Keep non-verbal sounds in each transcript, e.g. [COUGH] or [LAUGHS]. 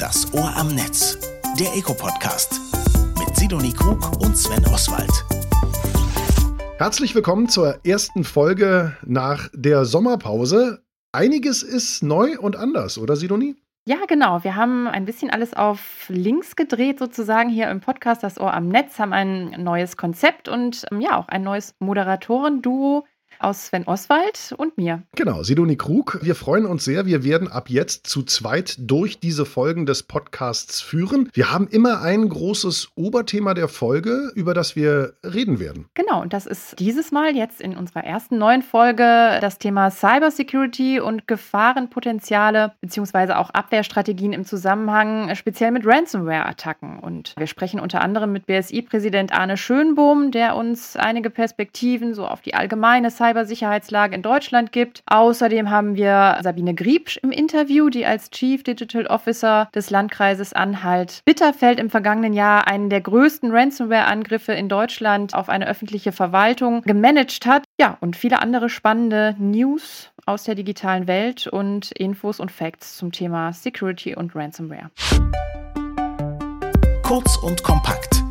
Das Ohr am Netz. Der Eco-Podcast. Mit Sidonie Krug und Sven Oswald. Herzlich willkommen zur ersten Folge nach der Sommerpause. Einiges ist neu und anders, oder Sidonie? Ja, genau. Wir haben ein bisschen alles auf links gedreht, sozusagen hier im Podcast Das Ohr am Netz, haben ein neues Konzept und ähm, ja, auch ein neues Moderatoren-Duo aus Sven Oswald und mir. Genau, Sidonie Krug. Wir freuen uns sehr. Wir werden ab jetzt zu zweit durch diese Folgen des Podcasts führen. Wir haben immer ein großes Oberthema der Folge, über das wir reden werden. Genau, und das ist dieses Mal jetzt in unserer ersten neuen Folge das Thema Cybersecurity und Gefahrenpotenziale beziehungsweise auch Abwehrstrategien im Zusammenhang speziell mit Ransomware-Attacken. Und wir sprechen unter anderem mit BSI-Präsident Arne Schönbohm, der uns einige Perspektiven so auf die allgemeine Cyber Cybersicherheitslage in Deutschland gibt. Außerdem haben wir Sabine Griebsch im Interview, die als Chief Digital Officer des Landkreises Anhalt-Bitterfeld im vergangenen Jahr einen der größten Ransomware-Angriffe in Deutschland auf eine öffentliche Verwaltung gemanagt hat. Ja, und viele andere spannende News aus der digitalen Welt und Infos und Facts zum Thema Security und Ransomware. Kurz und kompakt.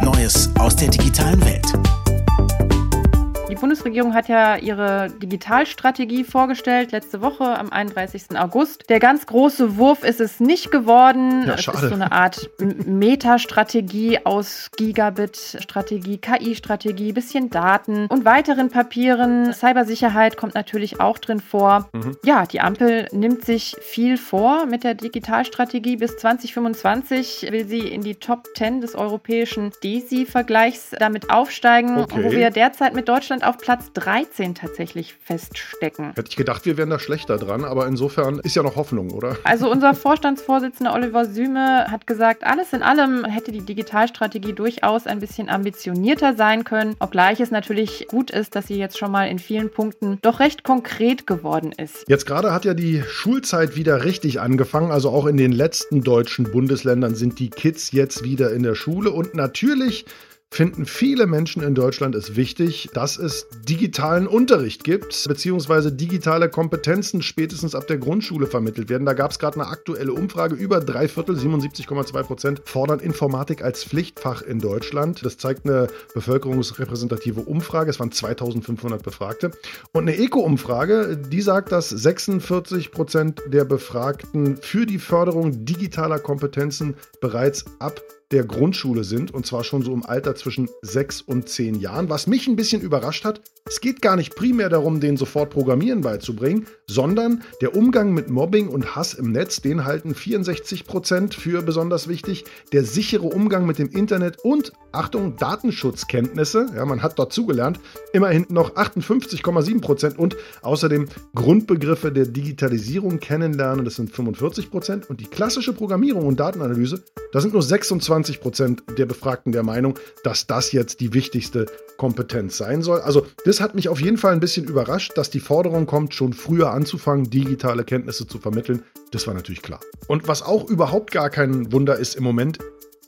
Neues aus der digitalen Welt. Die Bundesregierung hat ja ihre Digitalstrategie vorgestellt, letzte Woche am 31. August. Der ganz große Wurf ist es nicht geworden. Ja, es schade. ist so eine Art Metastrategie aus Gigabit-Strategie, KI-Strategie, bisschen Daten und weiteren Papieren. Cybersicherheit kommt natürlich auch drin vor. Mhm. Ja, die Ampel nimmt sich viel vor mit der Digitalstrategie. Bis 2025 will sie in die Top 10 des europäischen DESI-Vergleichs damit aufsteigen, Okay. wo wir derzeit mit Deutschland auf Platz 13 tatsächlich feststecken. Hätte ich gedacht, wir wären da schlechter dran, aber insofern ist ja noch Hoffnung, oder? Also unser [LAUGHS] Vorstandsvorsitzender Oliver Süme hat gesagt, alles in allem hätte die Digitalstrategie durchaus ein bisschen ambitionierter sein können, obgleich es natürlich gut ist, dass sie jetzt schon mal in vielen Punkten doch recht konkret geworden ist. Jetzt gerade hat ja die Schulzeit wieder richtig angefangen. Also auch in den letzten deutschen Bundesländern sind die Kids jetzt wieder in der Schule. Und natürlich finden viele Menschen in Deutschland es wichtig, dass es digitalen Unterricht gibt, beziehungsweise digitale Kompetenzen spätestens ab der Grundschule vermittelt werden. Da gab es gerade eine aktuelle Umfrage. Über drei Viertel, 77,2 Prozent, fordern Informatik als Pflichtfach in Deutschland. Das zeigt eine bevölkerungsrepräsentative Umfrage. Es waren 2500 Befragte. Und eine Eco-Umfrage, die sagt, dass 46 Prozent der Befragten für die Förderung digitaler Kompetenzen bereits ab der Grundschule sind und zwar schon so im Alter zwischen sechs und zehn Jahren. Was mich ein bisschen überrascht hat, es geht gar nicht primär darum, denen sofort Programmieren beizubringen, sondern der Umgang mit Mobbing und Hass im Netz, den halten 64 Prozent für besonders wichtig. Der sichere Umgang mit dem Internet und, Achtung, Datenschutzkenntnisse, ja, man hat dort zugelernt, immerhin noch 58,7 Prozent und außerdem Grundbegriffe der Digitalisierung kennenlernen, das sind 45 Prozent und die klassische Programmierung und Datenanalyse, da sind nur 26 Prozent der Befragten der Meinung, dass das jetzt die wichtigste Kompetenz sein soll. Also das hat mich auf jeden Fall ein bisschen überrascht, dass die Forderung kommt, schon früher anzufangen, digitale Kenntnisse zu vermitteln. Das war natürlich klar. Und was auch überhaupt gar kein Wunder ist im Moment,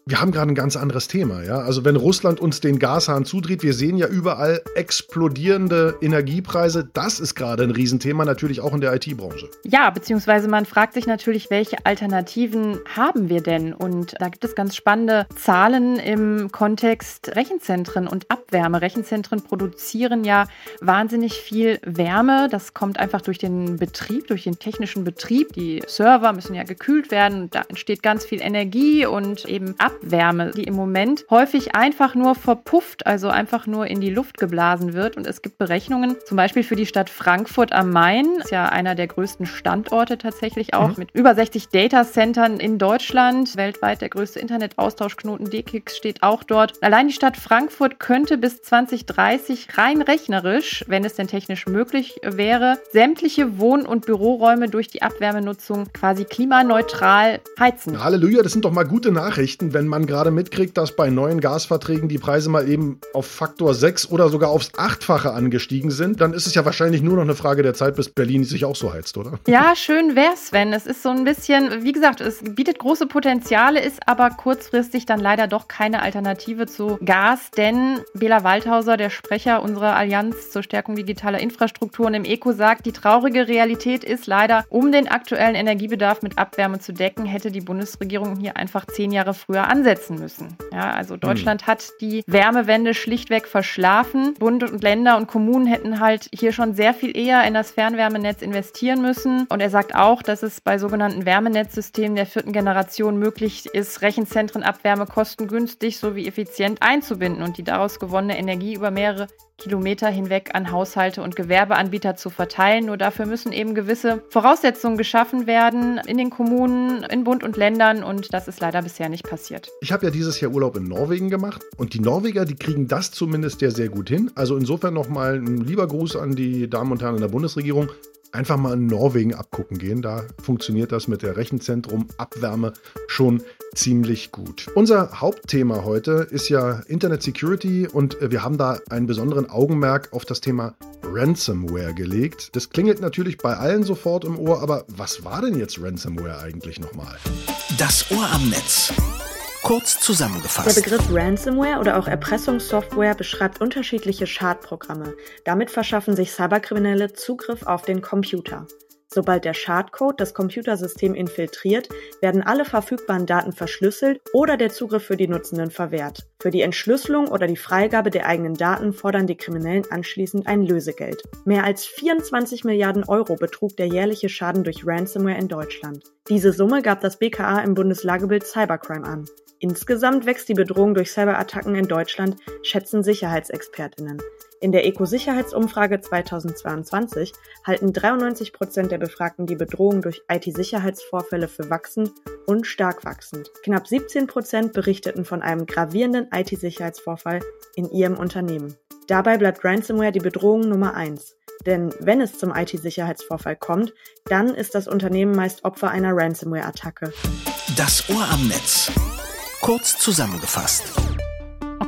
wir haben gerade ein ganz anderes Thema, ja. Also wenn Russland uns den Gashahn zudreht, wir sehen ja überall explodierende Energiepreise. Das ist gerade ein Riesenthema, natürlich auch in der IT-Branche. Ja, beziehungsweise man fragt sich natürlich, welche Alternativen haben wir denn? Und da gibt es ganz spannende Zahlen im Kontext Rechenzentren und Abwärme. Rechenzentren produzieren ja wahnsinnig viel Wärme. Das kommt einfach durch den Betrieb, durch den technischen Betrieb. Die Server müssen ja gekühlt werden. Da entsteht ganz viel Energie und eben Abwärme, die im Moment häufig einfach nur verpufft, also einfach nur in die Luft geblasen wird. Und es gibt Berechnungen, zum Beispiel für die Stadt Frankfurt am Main, ist ja einer der größten Standorte tatsächlich auch, Mhm. mit über 60 Datacentern in Deutschland. Weltweit der größte Internetaustauschknoten DKIX steht auch dort. Allein die Stadt Frankfurt könnte bis 2030 rein rechnerisch, wenn es denn technisch möglich wäre, sämtliche Wohn- und Büroräume durch die Abwärmenutzung quasi klimaneutral heizen. Halleluja, das sind doch mal gute Nachrichten, wenn wenn man gerade mitkriegt, dass bei neuen Gasverträgen die Preise mal eben auf Faktor 6 oder sogar aufs Achtfache angestiegen sind, dann ist es ja wahrscheinlich nur noch eine Frage der Zeit, bis Berlin sich auch so heizt, oder? Ja, schön wär's, Sven. Es ist so ein bisschen, wie gesagt, es bietet große Potenziale, ist aber kurzfristig dann leider doch keine Alternative zu Gas, denn Bela Waldhauser, der Sprecher unserer Allianz zur Stärkung digitaler Infrastrukturen im ECO, sagt, die traurige Realität ist leider, um den aktuellen Energiebedarf mit Abwärme zu decken, hätte die Bundesregierung hier einfach zehn Jahre früher ansetzen müssen. Ja, also Deutschland hm. hat die Wärmewende schlichtweg verschlafen. Bund und Länder und Kommunen hätten halt hier schon sehr viel eher in das Fernwärmenetz investieren müssen. Und er sagt auch, dass es bei sogenannten Wärmenetzsystemen der vierten Generation möglich ist, Rechenzentrenabwärme kostengünstig sowie effizient einzubinden und die daraus gewonnene Energie über mehrere Kilometer hinweg an Haushalte und Gewerbeanbieter zu verteilen. Nur dafür müssen eben gewisse Voraussetzungen geschaffen werden in den Kommunen, in Bund und Ländern und das ist leider bisher nicht passiert. Ich habe ja dieses Jahr Urlaub in Norwegen gemacht und die Norweger, die kriegen das zumindest ja sehr gut hin. Also insofern nochmal ein lieber Gruß an die Damen und Herren in der Bundesregierung einfach mal in Norwegen abgucken gehen. Da funktioniert das mit der Rechenzentrum Abwärme schon ziemlich gut. Unser Hauptthema heute ist ja Internet Security und wir haben da einen besonderen Augenmerk auf das Thema Ransomware gelegt. Das klingelt natürlich bei allen sofort im Ohr, aber was war denn jetzt Ransomware eigentlich nochmal? Das Ohr am Netz. Kurz zusammengefasst. Der Begriff Ransomware oder auch Erpressungssoftware beschreibt unterschiedliche Schadprogramme. Damit verschaffen sich Cyberkriminelle Zugriff auf den Computer. Sobald der Schadcode das Computersystem infiltriert, werden alle verfügbaren Daten verschlüsselt oder der Zugriff für die Nutzenden verwehrt. Für die Entschlüsselung oder die Freigabe der eigenen Daten fordern die Kriminellen anschließend ein Lösegeld. Mehr als 24 Milliarden Euro betrug der jährliche Schaden durch Ransomware in Deutschland. Diese Summe gab das BKA im Bundeslagebild Cybercrime an. Insgesamt wächst die Bedrohung durch Cyberattacken in Deutschland, schätzen Sicherheitsexpertinnen. In der Eco-Sicherheitsumfrage 2022 halten 93 Prozent der Befragten die Bedrohung durch IT-Sicherheitsvorfälle für wachsend und stark wachsend. Knapp 17 Prozent berichteten von einem gravierenden IT-Sicherheitsvorfall in ihrem Unternehmen. Dabei bleibt Ransomware die Bedrohung Nummer eins. Denn wenn es zum IT-Sicherheitsvorfall kommt, dann ist das Unternehmen meist Opfer einer Ransomware-Attacke. Das Ohr am Netz. Kurz zusammengefasst.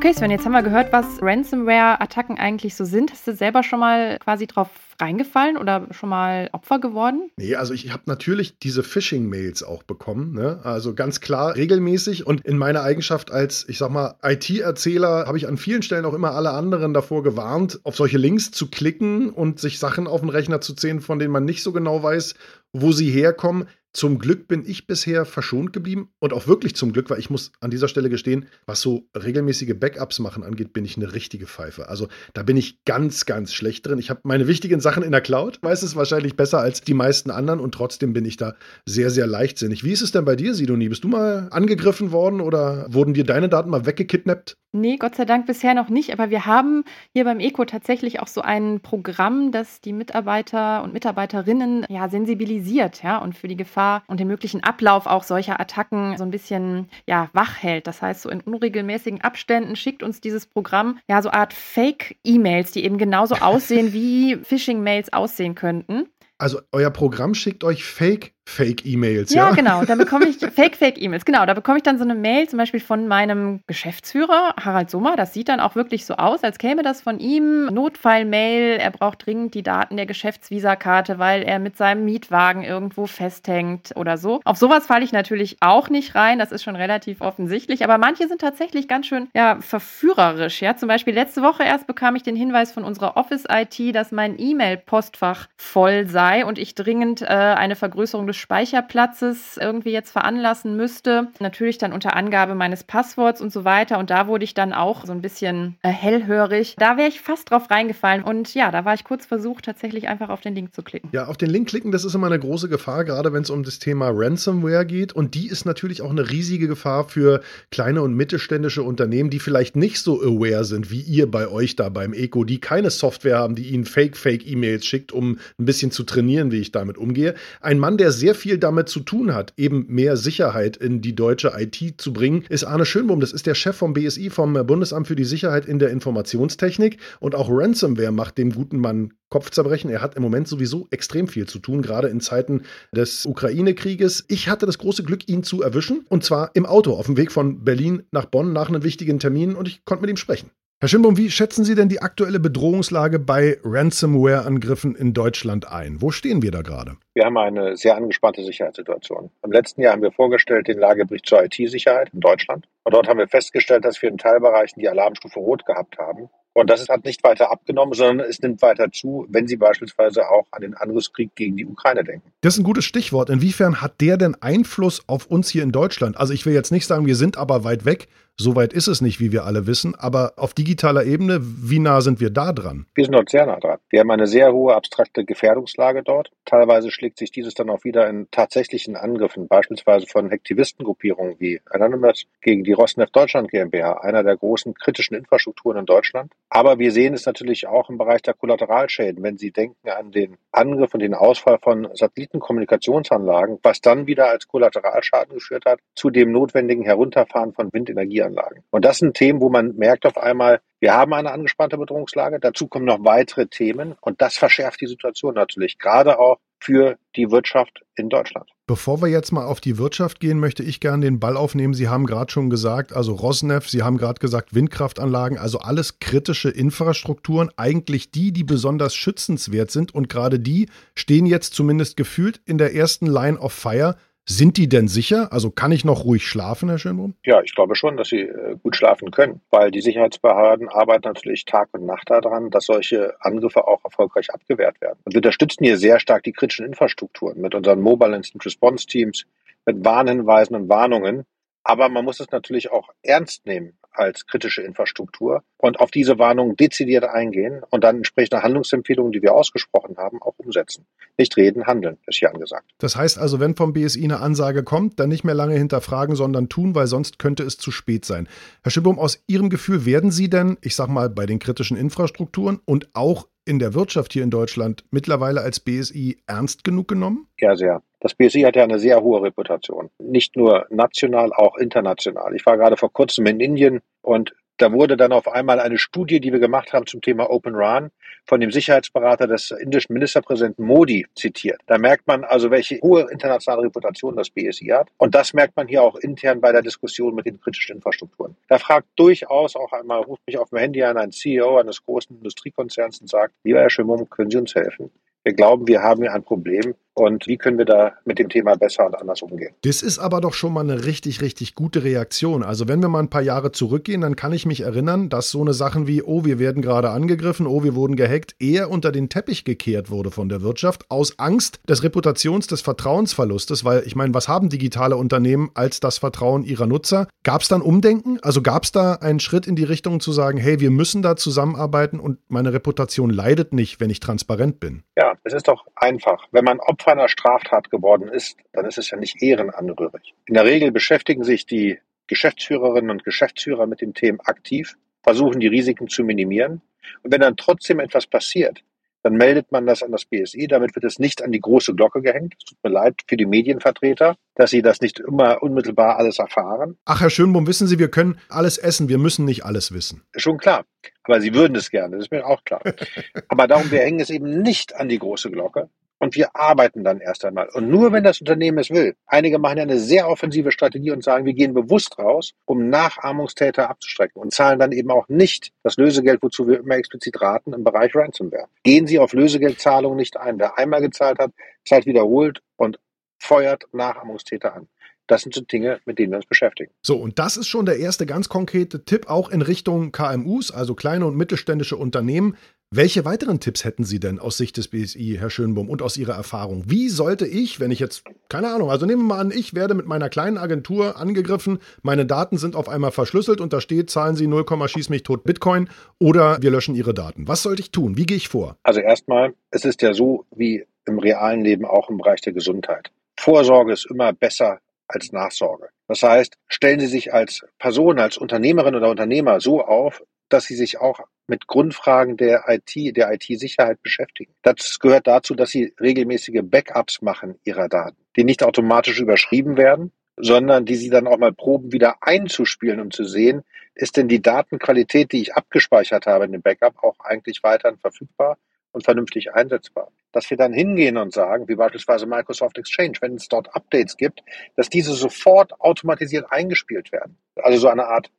Okay, Sven, jetzt haben wir gehört, was Ransomware-Attacken eigentlich so sind. Hast du selber schon mal quasi drauf reingefallen oder schon mal Opfer geworden? Nee, also ich habe natürlich diese Phishing-Mails auch bekommen. Ne? Also ganz klar, regelmäßig. Und in meiner Eigenschaft als, ich sag mal, IT-Erzähler habe ich an vielen Stellen auch immer alle anderen davor gewarnt, auf solche Links zu klicken und sich Sachen auf den Rechner zu ziehen, von denen man nicht so genau weiß, wo sie herkommen. Zum Glück bin ich bisher verschont geblieben und auch wirklich zum Glück, weil ich muss an dieser Stelle gestehen, was so regelmäßige Backups machen angeht, bin ich eine richtige Pfeife. Also da bin ich ganz, ganz schlecht drin. Ich habe meine wichtigen Sachen in der Cloud, weiß es wahrscheinlich besser als die meisten anderen und trotzdem bin ich da sehr, sehr leichtsinnig. Wie ist es denn bei dir, Sidonie? Bist du mal angegriffen worden oder wurden dir deine Daten mal weggekidnappt? Nee, Gott sei Dank bisher noch nicht. Aber wir haben hier beim ECO tatsächlich auch so ein Programm, das die Mitarbeiter und Mitarbeiterinnen ja sensibilisiert, ja, und für die Gefahr und den möglichen Ablauf auch solcher Attacken so ein bisschen ja wach hält. Das heißt, so in unregelmäßigen Abständen schickt uns dieses Programm ja so Art Fake-E-Mails, die eben genauso [LAUGHS] aussehen, wie Phishing-Mails aussehen könnten. Also euer Programm schickt euch Fake Fake-E-Mails, ja? Ja, genau. Da bekomme ich [LAUGHS] Fake-Fake-E-Mails. Genau, da bekomme ich dann so eine Mail zum Beispiel von meinem Geschäftsführer, Harald Sommer. Das sieht dann auch wirklich so aus, als käme das von ihm. Notfall-Mail, er braucht dringend die Daten der Geschäftsvisakarte, weil er mit seinem Mietwagen irgendwo festhängt oder so. Auf sowas falle ich natürlich auch nicht rein. Das ist schon relativ offensichtlich. Aber manche sind tatsächlich ganz schön ja, verführerisch. Ja? Zum Beispiel letzte Woche erst bekam ich den Hinweis von unserer Office-IT, dass mein E-Mail-Postfach voll sei und ich dringend äh, eine Vergrößerung des des Speicherplatzes irgendwie jetzt veranlassen müsste. Natürlich dann unter Angabe meines Passworts und so weiter. Und da wurde ich dann auch so ein bisschen äh, hellhörig. Da wäre ich fast drauf reingefallen. Und ja, da war ich kurz versucht, tatsächlich einfach auf den Link zu klicken. Ja, auf den Link klicken, das ist immer eine große Gefahr, gerade wenn es um das Thema Ransomware geht. Und die ist natürlich auch eine riesige Gefahr für kleine und mittelständische Unternehmen, die vielleicht nicht so aware sind wie ihr bei euch da beim Eco, die keine Software haben, die ihnen Fake-Fake-E-Mails schickt, um ein bisschen zu trainieren, wie ich damit umgehe. Ein Mann, der sehr sehr viel damit zu tun hat, eben mehr Sicherheit in die deutsche IT zu bringen, ist Arne Schönbohm. Das ist der Chef vom BSI, vom Bundesamt für die Sicherheit in der Informationstechnik. Und auch Ransomware macht dem guten Mann Kopfzerbrechen. Er hat im Moment sowieso extrem viel zu tun, gerade in Zeiten des Ukraine-Krieges. Ich hatte das große Glück, ihn zu erwischen. Und zwar im Auto auf dem Weg von Berlin nach Bonn nach einem wichtigen Termin und ich konnte mit ihm sprechen. Herr Schimbaum, wie schätzen Sie denn die aktuelle Bedrohungslage bei Ransomware-Angriffen in Deutschland ein? Wo stehen wir da gerade? Wir haben eine sehr angespannte Sicherheitssituation. Im letzten Jahr haben wir vorgestellt den Lagebericht zur IT-Sicherheit in Deutschland. Und dort haben wir festgestellt, dass wir in Teilbereichen die Alarmstufe Rot gehabt haben. Und das hat nicht weiter abgenommen, sondern es nimmt weiter zu, wenn Sie beispielsweise auch an den Angriffskrieg gegen die Ukraine denken. Das ist ein gutes Stichwort. Inwiefern hat der denn Einfluss auf uns hier in Deutschland? Also ich will jetzt nicht sagen, wir sind aber weit weg. So weit ist es nicht, wie wir alle wissen. Aber auf digitaler Ebene, wie nah sind wir da dran? Wir sind dort sehr nah dran. Wir haben eine sehr hohe abstrakte Gefährdungslage dort. Teilweise schlägt sich dieses dann auch wieder in tatsächlichen Angriffen, beispielsweise von Aktivistengruppierungen wie Anonymous gegen die Rosneft Deutschland GmbH, einer der großen kritischen Infrastrukturen in Deutschland. Aber wir sehen es natürlich auch im Bereich der Kollateralschäden. Wenn Sie denken an den Angriff und den Ausfall von Satellitenkommunikationsanlagen, was dann wieder als Kollateralschaden geführt hat zu dem notwendigen Herunterfahren von Windenergie Energieanlagen. Und das sind Themen, wo man merkt auf einmal, wir haben eine angespannte Bedrohungslage. Dazu kommen noch weitere Themen und das verschärft die Situation natürlich, gerade auch für die Wirtschaft in Deutschland. Bevor wir jetzt mal auf die Wirtschaft gehen, möchte ich gerne den Ball aufnehmen. Sie haben gerade schon gesagt, also Rosneft, Sie haben gerade gesagt Windkraftanlagen, also alles kritische Infrastrukturen, eigentlich die, die besonders schützenswert sind und gerade die stehen jetzt zumindest gefühlt in der ersten Line of Fire. Sind die denn sicher? Also kann ich noch ruhig schlafen, Herr Schönbrunn? Ja, ich glaube schon, dass sie äh, gut schlafen können, weil die Sicherheitsbehörden arbeiten natürlich Tag und Nacht daran, dass solche Angriffe auch erfolgreich abgewehrt werden. Und wir unterstützen hier sehr stark die kritischen Infrastrukturen mit unseren Mobile Instant Response Teams, mit Warnhinweisen und Warnungen. Aber man muss es natürlich auch ernst nehmen als kritische Infrastruktur und auf diese Warnungen dezidiert eingehen und dann entsprechende Handlungsempfehlungen, die wir ausgesprochen haben, auch umsetzen. Nicht reden, handeln, ist hier angesagt. Das heißt also, wenn vom BSI eine Ansage kommt, dann nicht mehr lange hinterfragen, sondern tun, weil sonst könnte es zu spät sein. Herr Schibbum, aus Ihrem Gefühl werden Sie denn, ich sag mal, bei den kritischen Infrastrukturen und auch in der Wirtschaft hier in Deutschland mittlerweile als BSI ernst genug genommen? Ja, sehr. Das BSI hat ja eine sehr hohe Reputation. Nicht nur national, auch international. Ich war gerade vor kurzem in Indien und da wurde dann auf einmal eine Studie, die wir gemacht haben zum Thema Open RAN, von dem Sicherheitsberater des indischen Ministerpräsidenten Modi zitiert. Da merkt man also, welche hohe internationale Reputation das BSI hat. Und das merkt man hier auch intern bei der Diskussion mit den kritischen Infrastrukturen. Da fragt durchaus auch einmal, ruft mich auf dem Handy an ein CEO eines großen Industriekonzerns und sagt, lieber Herr Schimmum, können Sie uns helfen? Wir glauben, wir haben hier ein Problem und wie können wir da mit dem Thema besser und anders umgehen. Das ist aber doch schon mal eine richtig, richtig gute Reaktion. Also wenn wir mal ein paar Jahre zurückgehen, dann kann ich mich erinnern, dass so eine Sachen wie, oh, wir werden gerade angegriffen, oh, wir wurden gehackt, eher unter den Teppich gekehrt wurde von der Wirtschaft aus Angst des Reputations, des Vertrauensverlustes, weil ich meine, was haben digitale Unternehmen als das Vertrauen ihrer Nutzer? Gab es dann Umdenken? Also gab es da einen Schritt in die Richtung zu sagen, hey, wir müssen da zusammenarbeiten und meine Reputation leidet nicht, wenn ich transparent bin? Ja, es ist doch einfach. Wenn man Opfer Opfer einer Straftat geworden ist, dann ist es ja nicht ehrenanrührig. In der Regel beschäftigen sich die Geschäftsführerinnen und Geschäftsführer mit den Themen aktiv, versuchen die Risiken zu minimieren. Und wenn dann trotzdem etwas passiert, dann meldet man das an das BSI. Damit wird es nicht an die große Glocke gehängt. Es tut mir leid für die Medienvertreter, dass sie das nicht immer unmittelbar alles erfahren. Ach, Herr Schönbohm, wissen Sie, wir können alles essen, wir müssen nicht alles wissen. Schon klar. Aber Sie würden es gerne, das ist mir auch klar. [LAUGHS] Aber darum, wir hängen es eben nicht an die große Glocke, und wir arbeiten dann erst einmal. Und nur wenn das Unternehmen es will. Einige machen ja eine sehr offensive Strategie und sagen, wir gehen bewusst raus, um Nachahmungstäter abzustrecken und zahlen dann eben auch nicht das Lösegeld, wozu wir immer explizit raten, im Bereich Ransomware. Gehen Sie auf Lösegeldzahlungen nicht ein. Wer einmal gezahlt hat, zahlt wiederholt und feuert Nachahmungstäter an. Das sind so Dinge, mit denen wir uns beschäftigen. So, und das ist schon der erste ganz konkrete Tipp auch in Richtung KMUs, also kleine und mittelständische Unternehmen. Welche weiteren Tipps hätten Sie denn aus Sicht des BSI, Herr Schönbohm, und aus Ihrer Erfahrung? Wie sollte ich, wenn ich jetzt, keine Ahnung, also nehmen wir mal an, ich werde mit meiner kleinen Agentur angegriffen, meine Daten sind auf einmal verschlüsselt und da steht, zahlen Sie 0, schieß mich tot Bitcoin oder wir löschen Ihre Daten. Was sollte ich tun? Wie gehe ich vor? Also erstmal, es ist ja so wie im realen Leben auch im Bereich der Gesundheit. Vorsorge ist immer besser als Nachsorge. Das heißt, stellen Sie sich als Person, als Unternehmerin oder Unternehmer so auf, dass Sie sich auch mit Grundfragen der IT, der IT-Sicherheit beschäftigen. Das gehört dazu, dass sie regelmäßige Backups machen ihrer Daten, die nicht automatisch überschrieben werden, sondern die sie dann auch mal proben, wieder einzuspielen, um zu sehen, ist denn die Datenqualität, die ich abgespeichert habe in dem Backup, auch eigentlich weiterhin verfügbar und vernünftig einsetzbar. Dass wir dann hingehen und sagen, wie beispielsweise Microsoft Exchange, wenn es dort Updates gibt, dass diese sofort automatisiert eingespielt werden. Also so eine Art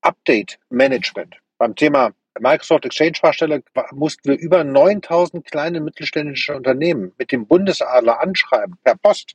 Update-Management. Beim Thema Microsoft Exchange Fahrstelle mussten wir über 9000 kleine mittelständische Unternehmen mit dem Bundesadler anschreiben per Post,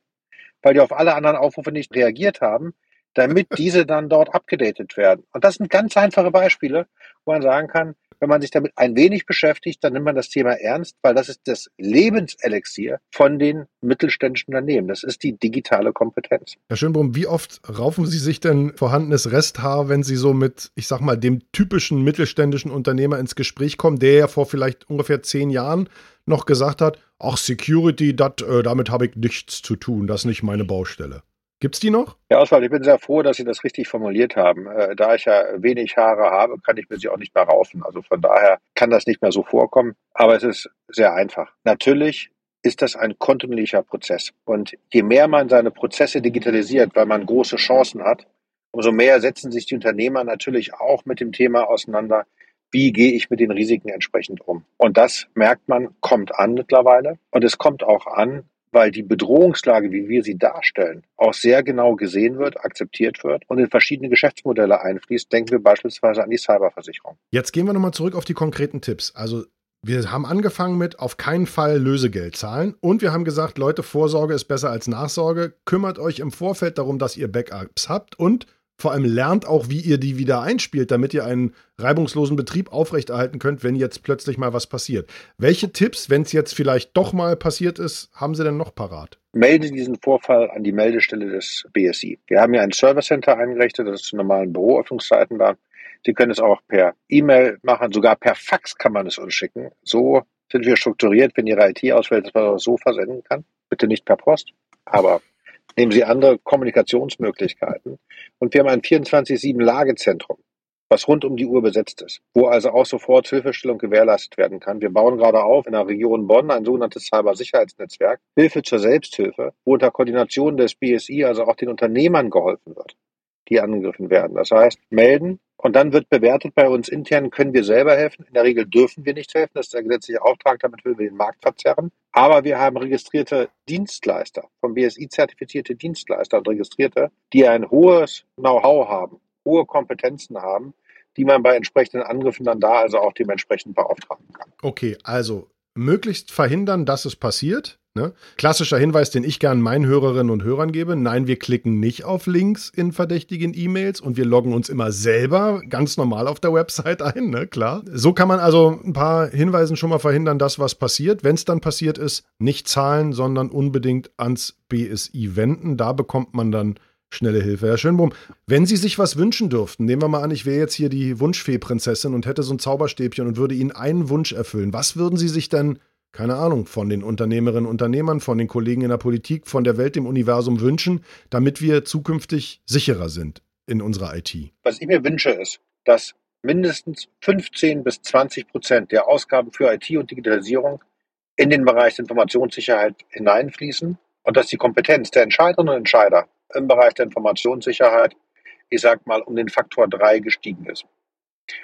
weil die auf alle anderen Aufrufe nicht reagiert haben, damit diese dann dort abgedatet werden. Und das sind ganz einfache Beispiele, wo man sagen kann, wenn man sich damit ein wenig beschäftigt, dann nimmt man das Thema ernst, weil das ist das Lebenselixier von den mittelständischen Unternehmen. Das ist die digitale Kompetenz. Herr Schönbrunn, wie oft raufen Sie sich denn vorhandenes Resthaar, wenn Sie so mit, ich sag mal, dem typischen mittelständischen Unternehmer ins Gespräch kommen, der ja vor vielleicht ungefähr zehn Jahren noch gesagt hat, ach, Security, dat, äh, damit habe ich nichts zu tun, das ist nicht meine Baustelle. Gibt's die noch? Ja, Oswald, ich bin sehr froh, dass Sie das richtig formuliert haben. Äh, da ich ja wenig Haare habe, kann ich mir sie auch nicht mehr raufen. Also von daher kann das nicht mehr so vorkommen. Aber es ist sehr einfach. Natürlich ist das ein kontinuierlicher Prozess. Und je mehr man seine Prozesse digitalisiert, weil man große Chancen hat, umso mehr setzen sich die Unternehmer natürlich auch mit dem Thema auseinander, wie gehe ich mit den Risiken entsprechend um. Und das merkt man, kommt an mittlerweile. Und es kommt auch an, weil die Bedrohungslage, wie wir sie darstellen, auch sehr genau gesehen wird, akzeptiert wird und in verschiedene Geschäftsmodelle einfließt. Denken wir beispielsweise an die Cyberversicherung. Jetzt gehen wir nochmal zurück auf die konkreten Tipps. Also wir haben angefangen mit auf keinen Fall Lösegeld zahlen und wir haben gesagt, Leute, Vorsorge ist besser als Nachsorge. Kümmert euch im Vorfeld darum, dass ihr Backups habt und vor allem lernt auch, wie ihr die wieder einspielt, damit ihr einen reibungslosen Betrieb aufrechterhalten könnt, wenn jetzt plötzlich mal was passiert. Welche Tipps, wenn es jetzt vielleicht doch mal passiert ist, haben Sie denn noch parat? Melde diesen Vorfall an die Meldestelle des BSI. Wir haben ja ein Service Center eingerichtet, das ist zu normalen Büroöffnungszeiten da. Sie können es auch per E-Mail machen, sogar per Fax kann man es uns schicken. So sind wir strukturiert, wenn Ihre IT ausfällt, dass man das so versenden kann. Bitte nicht per Post, aber nehmen Sie andere Kommunikationsmöglichkeiten. Und wir haben ein 24-7-Lagezentrum, was rund um die Uhr besetzt ist, wo also auch sofort Hilfestellung gewährleistet werden kann. Wir bauen gerade auf in der Region Bonn ein sogenanntes Cybersicherheitsnetzwerk, Hilfe zur Selbsthilfe, wo unter Koordination des BSI also auch den Unternehmern geholfen wird, die angegriffen werden. Das heißt, melden, und dann wird bewertet bei uns intern, können wir selber helfen. In der Regel dürfen wir nicht helfen. Das ist der gesetzliche Auftrag. Damit will wir den Markt verzerren. Aber wir haben registrierte Dienstleister, vom BSI zertifizierte Dienstleister und Registrierte, die ein hohes Know-how haben, hohe Kompetenzen haben, die man bei entsprechenden Angriffen dann da also auch dementsprechend beauftragen kann. Okay, also möglichst verhindern, dass es passiert. Ne? Klassischer Hinweis, den ich gern meinen Hörerinnen und Hörern gebe. Nein, wir klicken nicht auf Links in verdächtigen E-Mails und wir loggen uns immer selber ganz normal auf der Website ein, ne? klar. So kann man also ein paar Hinweisen schon mal verhindern, dass was passiert. Wenn es dann passiert ist, nicht zahlen, sondern unbedingt ans BSI wenden. Da bekommt man dann schnelle Hilfe. Herr Schönbohm, wenn Sie sich was wünschen dürften, nehmen wir mal an, ich wäre jetzt hier die Wunschfee-Prinzessin und hätte so ein Zauberstäbchen und würde Ihnen einen Wunsch erfüllen. Was würden Sie sich denn keine Ahnung, von den Unternehmerinnen und Unternehmern, von den Kollegen in der Politik, von der Welt im Universum wünschen, damit wir zukünftig sicherer sind in unserer IT? Was ich mir wünsche, ist, dass mindestens 15 bis 20 Prozent der Ausgaben für IT und Digitalisierung in den Bereich Informationssicherheit hineinfließen und dass die Kompetenz der Entscheiderinnen und Entscheider im Bereich der Informationssicherheit, ich sag mal, um den Faktor 3 gestiegen ist.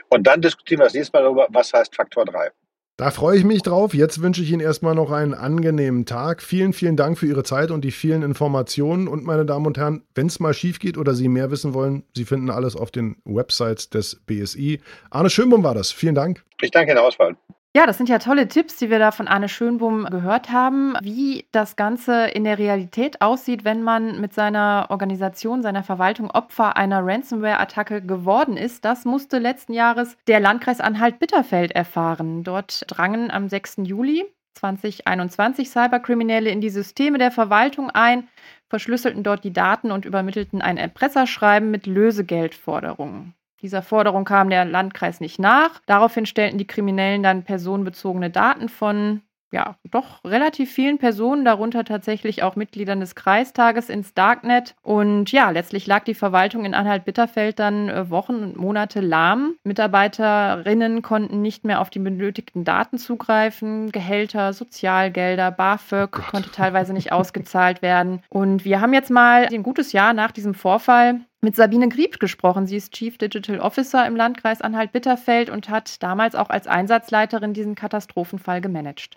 Und dann diskutieren wir das nächste Mal darüber, was heißt Faktor 3. Da freue ich mich drauf. Jetzt wünsche ich Ihnen erstmal noch einen angenehmen Tag. Vielen, vielen Dank für Ihre Zeit und die vielen Informationen. Und meine Damen und Herren, wenn es mal schief geht oder Sie mehr wissen wollen, Sie finden alles auf den Websites des BSI. Arne Schönbum war das. Vielen Dank. Ich danke Ihnen, Auswahl. Ja, das sind ja tolle Tipps, die wir da von Arne Schönbum gehört haben, wie das Ganze in der Realität aussieht, wenn man mit seiner Organisation, seiner Verwaltung Opfer einer Ransomware-Attacke geworden ist. Das musste letzten Jahres der Landkreis Anhalt-Bitterfeld erfahren. Dort drangen am 6. Juli 2021 Cyberkriminelle in die Systeme der Verwaltung ein, verschlüsselten dort die Daten und übermittelten ein Erpresserschreiben mit Lösegeldforderungen. Dieser Forderung kam der Landkreis nicht nach. Daraufhin stellten die Kriminellen dann personenbezogene Daten von ja, doch relativ vielen Personen, darunter tatsächlich auch Mitgliedern des Kreistages ins Darknet. Und ja, letztlich lag die Verwaltung in Anhalt-Bitterfeld dann äh, Wochen und Monate lahm. Mitarbeiterinnen konnten nicht mehr auf die benötigten Daten zugreifen. Gehälter, Sozialgelder, BAföG oh konnte teilweise nicht ausgezahlt werden. Und wir haben jetzt mal ein gutes Jahr nach diesem Vorfall mit Sabine Grieb gesprochen. Sie ist Chief Digital Officer im Landkreis Anhalt-Bitterfeld und hat damals auch als Einsatzleiterin diesen Katastrophenfall gemanagt.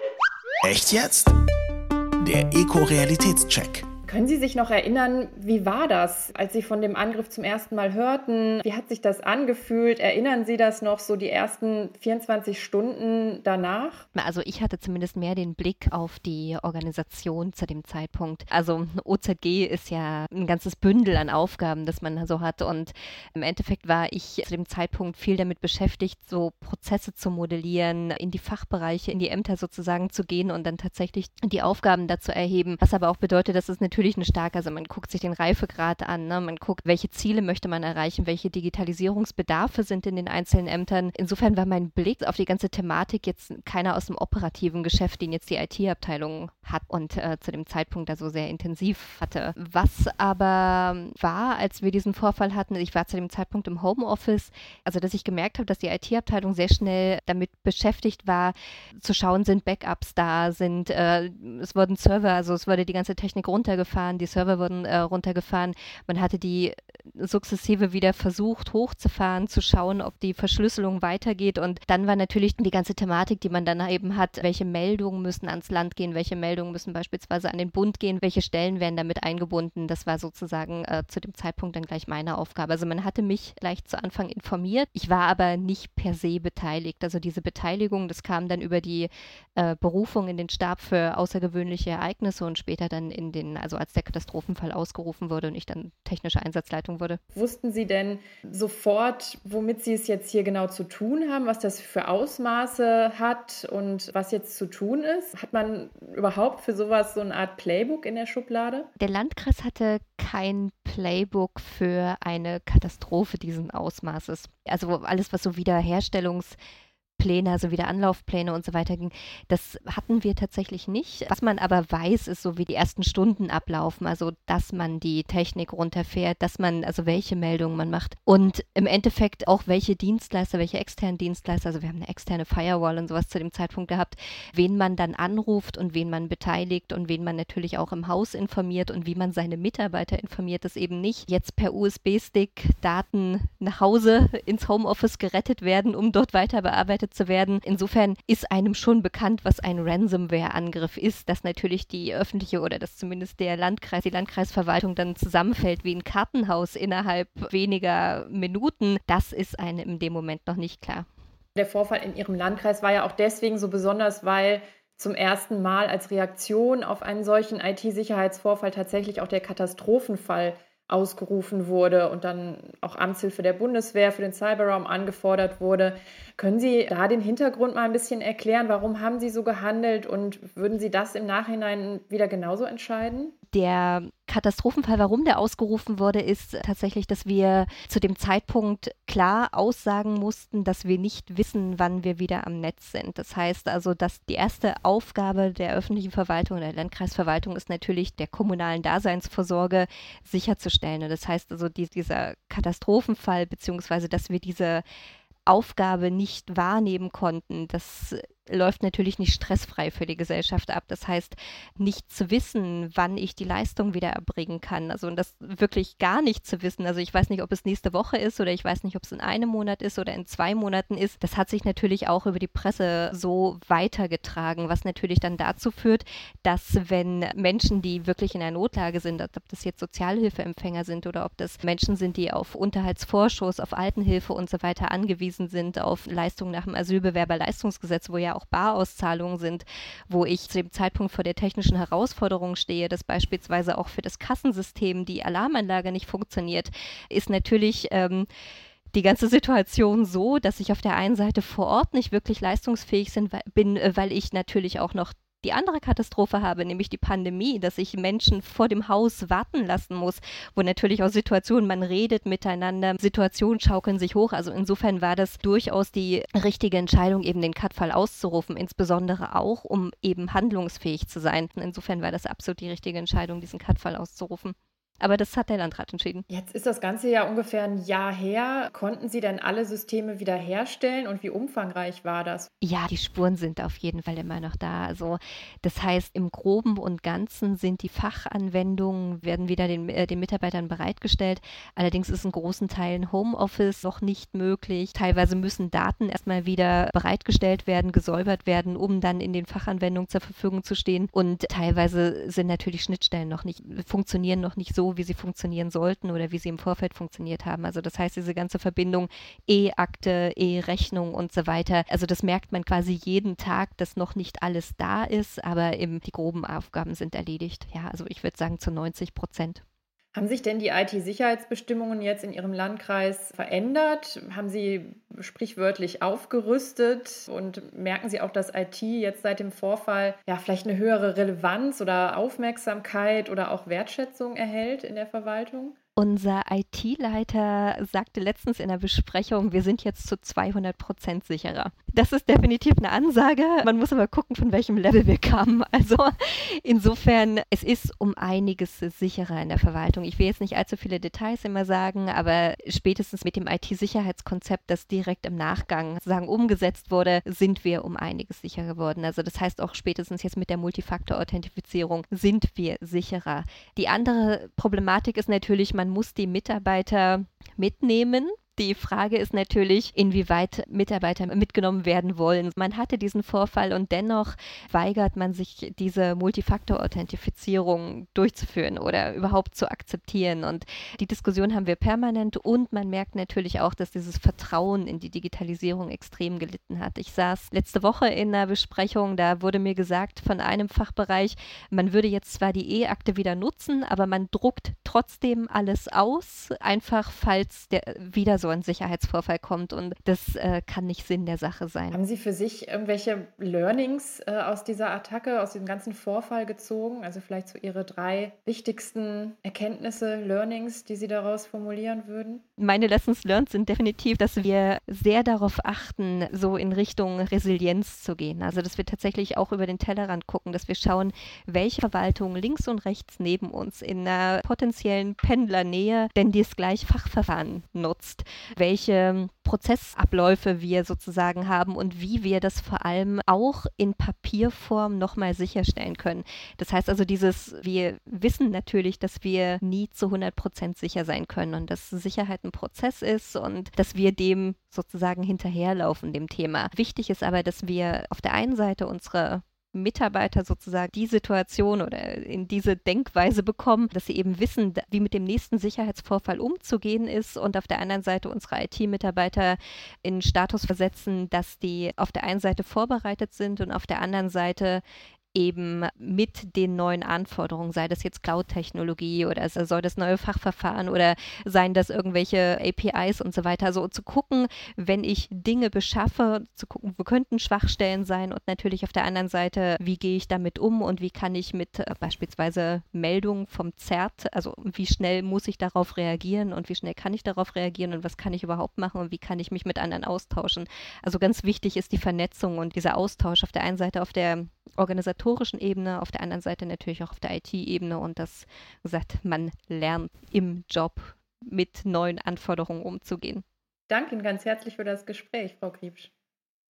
Echt jetzt? Der Eco-Realitätscheck. Können Sie sich noch erinnern, wie war das, als Sie von dem Angriff zum ersten Mal hörten? Wie hat sich das angefühlt? Erinnern Sie das noch so die ersten 24 Stunden danach? Also ich hatte zumindest mehr den Blick auf die Organisation zu dem Zeitpunkt. Also OZG ist ja ein ganzes Bündel an Aufgaben, das man so hat. Und im Endeffekt war ich zu dem Zeitpunkt viel damit beschäftigt, so Prozesse zu modellieren, in die Fachbereiche, in die Ämter sozusagen zu gehen und dann tatsächlich die Aufgaben dazu erheben. Was aber auch bedeutet, dass es natürlich natürlich eine starke, also man guckt sich den Reifegrad an, ne? man guckt, welche Ziele möchte man erreichen, welche Digitalisierungsbedarfe sind in den einzelnen Ämtern. Insofern war mein Blick auf die ganze Thematik jetzt keiner aus dem operativen Geschäft, den jetzt die IT-Abteilung hat und äh, zu dem Zeitpunkt da so sehr intensiv hatte. Was aber war, als wir diesen Vorfall hatten, ich war zu dem Zeitpunkt im Homeoffice, also dass ich gemerkt habe, dass die IT-Abteilung sehr schnell damit beschäftigt war, zu schauen, sind Backups da, sind, äh, es wurden Server, also es wurde die ganze Technik runtergefahren runtergefahren, die Server wurden äh, runtergefahren. Man hatte die sukzessive wieder versucht hochzufahren, zu schauen, ob die Verschlüsselung weitergeht. Und dann war natürlich die ganze Thematik, die man dann eben hat, welche Meldungen müssen ans Land gehen, welche Meldungen müssen beispielsweise an den Bund gehen, welche Stellen werden damit eingebunden. Das war sozusagen äh, zu dem Zeitpunkt dann gleich meine Aufgabe. Also man hatte mich gleich zu Anfang informiert. Ich war aber nicht per se beteiligt. Also diese Beteiligung, das kam dann über die äh, Berufung in den Stab für außergewöhnliche Ereignisse und später dann in den, also als der Katastrophenfall ausgerufen wurde und ich dann technische Einsatzleitung wurde. Wussten Sie denn sofort, womit Sie es jetzt hier genau zu tun haben, was das für Ausmaße hat und was jetzt zu tun ist? Hat man überhaupt für sowas so eine Art Playbook in der Schublade? Der Landkreis hatte kein Playbook für eine Katastrophe diesen Ausmaßes. Also alles, was so Wiederherstellungs- Pläne, also wieder Anlaufpläne und so weiter ging. Das hatten wir tatsächlich nicht. Was man aber weiß, ist so, wie die ersten Stunden ablaufen, also dass man die Technik runterfährt, dass man, also welche Meldungen man macht und im Endeffekt auch welche Dienstleister, welche externen Dienstleister, also wir haben eine externe Firewall und sowas zu dem Zeitpunkt gehabt, wen man dann anruft und wen man beteiligt und wen man natürlich auch im Haus informiert und wie man seine Mitarbeiter informiert, dass eben nicht jetzt per USB-Stick Daten nach Hause ins Homeoffice gerettet werden, um dort weiter bearbeitet beobachtet zu werden. Insofern ist einem schon bekannt, was ein Ransomware-Angriff ist, dass natürlich die öffentliche oder dass zumindest der Landkreis, die Landkreisverwaltung dann zusammenfällt wie ein Kartenhaus innerhalb weniger Minuten. Das ist einem in dem Moment noch nicht klar. Der Vorfall in Ihrem Landkreis war ja auch deswegen so besonders, weil zum ersten Mal als Reaktion auf einen solchen IT-Sicherheitsvorfall tatsächlich auch der Katastrophenfall ausgerufen wurde und dann auch Amtshilfe der Bundeswehr für den Cyberraum angefordert wurde. Können Sie da den Hintergrund mal ein bisschen erklären? Warum haben Sie so gehandelt und würden Sie das im Nachhinein wieder genauso entscheiden? Der Katastrophenfall, warum der ausgerufen wurde, ist tatsächlich, dass wir zu dem Zeitpunkt klar aussagen mussten, dass wir nicht wissen, wann wir wieder am Netz sind. Das heißt also, dass die erste Aufgabe der öffentlichen Verwaltung, der Landkreisverwaltung ist natürlich der kommunalen Daseinsvorsorge sicherzustellen. Und das heißt also, die, dieser Katastrophenfall, beziehungsweise, dass wir diese Aufgabe nicht wahrnehmen konnten, das läuft natürlich nicht stressfrei für die Gesellschaft ab. Das heißt, nicht zu wissen, wann ich die Leistung wieder erbringen kann. Also und das wirklich gar nicht zu wissen. Also ich weiß nicht, ob es nächste Woche ist oder ich weiß nicht, ob es in einem Monat ist oder in zwei Monaten ist. Das hat sich natürlich auch über die Presse so weitergetragen, was natürlich dann dazu führt, dass wenn Menschen, die wirklich in einer Notlage sind, ob das jetzt Sozialhilfeempfänger sind oder ob das Menschen sind, die auf Unterhaltsvorschuss, auf Altenhilfe und so weiter angewiesen sind, auf Leistungen nach dem Asylbewerberleistungsgesetz, wo ja auch Barauszahlungen sind, wo ich zu dem Zeitpunkt vor der technischen Herausforderung stehe, dass beispielsweise auch für das Kassensystem die Alarmanlage nicht funktioniert, ist natürlich ähm, die ganze Situation so, dass ich auf der einen Seite vor Ort nicht wirklich leistungsfähig bin, äh, weil ich natürlich auch noch die andere Katastrophe habe, nämlich die Pandemie, dass ich Menschen vor dem Haus warten lassen muss, wo natürlich auch Situationen, man redet miteinander, Situationen schaukeln sich hoch. Also insofern war das durchaus die richtige Entscheidung, eben den Cut-Fall auszurufen, insbesondere auch, um eben handlungsfähig zu sein. Insofern war das absolut die richtige Entscheidung, diesen Cut-Fall auszurufen. Aber das hat der Landrat entschieden. Jetzt ist das Ganze ja ungefähr ein Jahr her. Konnten Sie denn alle Systeme wiederherstellen und wie umfangreich war das? Ja, die Spuren sind auf jeden Fall immer noch da. Also das heißt, im Groben und Ganzen sind die Fachanwendungen, werden wieder den, äh, den Mitarbeitern bereitgestellt. Allerdings ist in großen Teilen Homeoffice noch nicht möglich. Teilweise müssen Daten erstmal wieder bereitgestellt werden, gesäubert werden, um dann in den Fachanwendungen zur Verfügung zu stehen. Und teilweise sind natürlich Schnittstellen noch nicht, funktionieren noch nicht so wie sie funktionieren sollten oder wie sie im Vorfeld funktioniert haben. Also das heißt, diese ganze Verbindung E-Akte, E-Rechnung und so weiter. Also das merkt man quasi jeden Tag, dass noch nicht alles da ist, aber eben die groben Aufgaben sind erledigt. Ja, also ich würde sagen zu 90 Prozent. Haben sich denn die IT-Sicherheitsbestimmungen jetzt in Ihrem Landkreis verändert? Haben Sie sprichwörtlich aufgerüstet und merken Sie auch, dass IT jetzt seit dem Vorfall ja vielleicht eine höhere Relevanz oder Aufmerksamkeit oder auch Wertschätzung erhält in der Verwaltung? Unser IT-Leiter sagte letztens in der Besprechung, wir sind jetzt zu 200 Prozent sicherer. Das ist definitiv eine Ansage. Man muss aber gucken, von welchem Level wir kamen. Also insofern, es ist um einiges sicherer in der Verwaltung. Ich will jetzt nicht allzu viele Details immer sagen, aber spätestens mit dem IT-Sicherheitskonzept, das direkt im Nachgang sozusagen umgesetzt wurde, sind wir um einiges sicherer geworden. Also das heißt auch spätestens jetzt mit der Multifaktor-Authentifizierung sind wir sicherer. Die andere Problematik ist natürlich, man muss die Mitarbeiter mitnehmen die Frage ist natürlich, inwieweit Mitarbeiter mitgenommen werden wollen. Man hatte diesen Vorfall und dennoch weigert man sich, diese Multifaktor-Authentifizierung durchzuführen oder überhaupt zu akzeptieren. Und die Diskussion haben wir permanent und man merkt natürlich auch, dass dieses Vertrauen in die Digitalisierung extrem gelitten hat. Ich saß letzte Woche in einer Besprechung, da wurde mir gesagt von einem Fachbereich, man würde jetzt zwar die E-Akte wieder nutzen, aber man druckt trotzdem alles aus, einfach falls der wieder so ein Sicherheitsvorfall kommt und das äh, kann nicht Sinn der Sache sein. Haben Sie für sich irgendwelche Learnings äh, aus dieser Attacke, aus diesem ganzen Vorfall gezogen? Also vielleicht so Ihre drei wichtigsten Erkenntnisse, Learnings, die Sie daraus formulieren würden? Meine Lessons learned sind definitiv, dass wir sehr darauf achten, so in Richtung Resilienz zu gehen. Also dass wir tatsächlich auch über den Tellerrand gucken, dass wir schauen, welche Verwaltung links und rechts neben uns in einer potenziellen Pendlernähe denn dieses gleich Fachverfahren nutzt welche Prozessabläufe wir sozusagen haben und wie wir das vor allem auch in Papierform nochmal sicherstellen können. Das heißt also dieses, wir wissen natürlich, dass wir nie zu 100 Prozent sicher sein können und dass Sicherheit ein Prozess ist und dass wir dem sozusagen hinterherlaufen, dem Thema. Wichtig ist aber, dass wir auf der einen Seite unsere Mitarbeiter sozusagen die Situation oder in diese Denkweise bekommen, dass sie eben wissen, wie mit dem nächsten Sicherheitsvorfall umzugehen ist und auf der anderen Seite unsere IT-Mitarbeiter in Status versetzen, dass die auf der einen Seite vorbereitet sind und auf der anderen Seite eben mit den neuen Anforderungen, sei das jetzt Cloud-Technologie oder soll das neue Fachverfahren oder seien das irgendwelche APIs und so weiter. Also zu gucken, wenn ich Dinge beschaffe, zu gucken, wo könnten Schwachstellen sein und natürlich auf der anderen Seite, wie gehe ich damit um und wie kann ich mit äh, beispielsweise Meldungen vom ZERT, also wie schnell muss ich darauf reagieren und wie schnell kann ich darauf reagieren und was kann ich überhaupt machen und wie kann ich mich mit anderen austauschen. Also ganz wichtig ist die Vernetzung und dieser Austausch auf der einen Seite auf der organisatorischen Ebene, auf der anderen Seite natürlich auch auf der IT-Ebene und das gesagt, man lernt im Job mit neuen Anforderungen umzugehen. Danke Ihnen ganz herzlich für das Gespräch, Frau Kriebsch.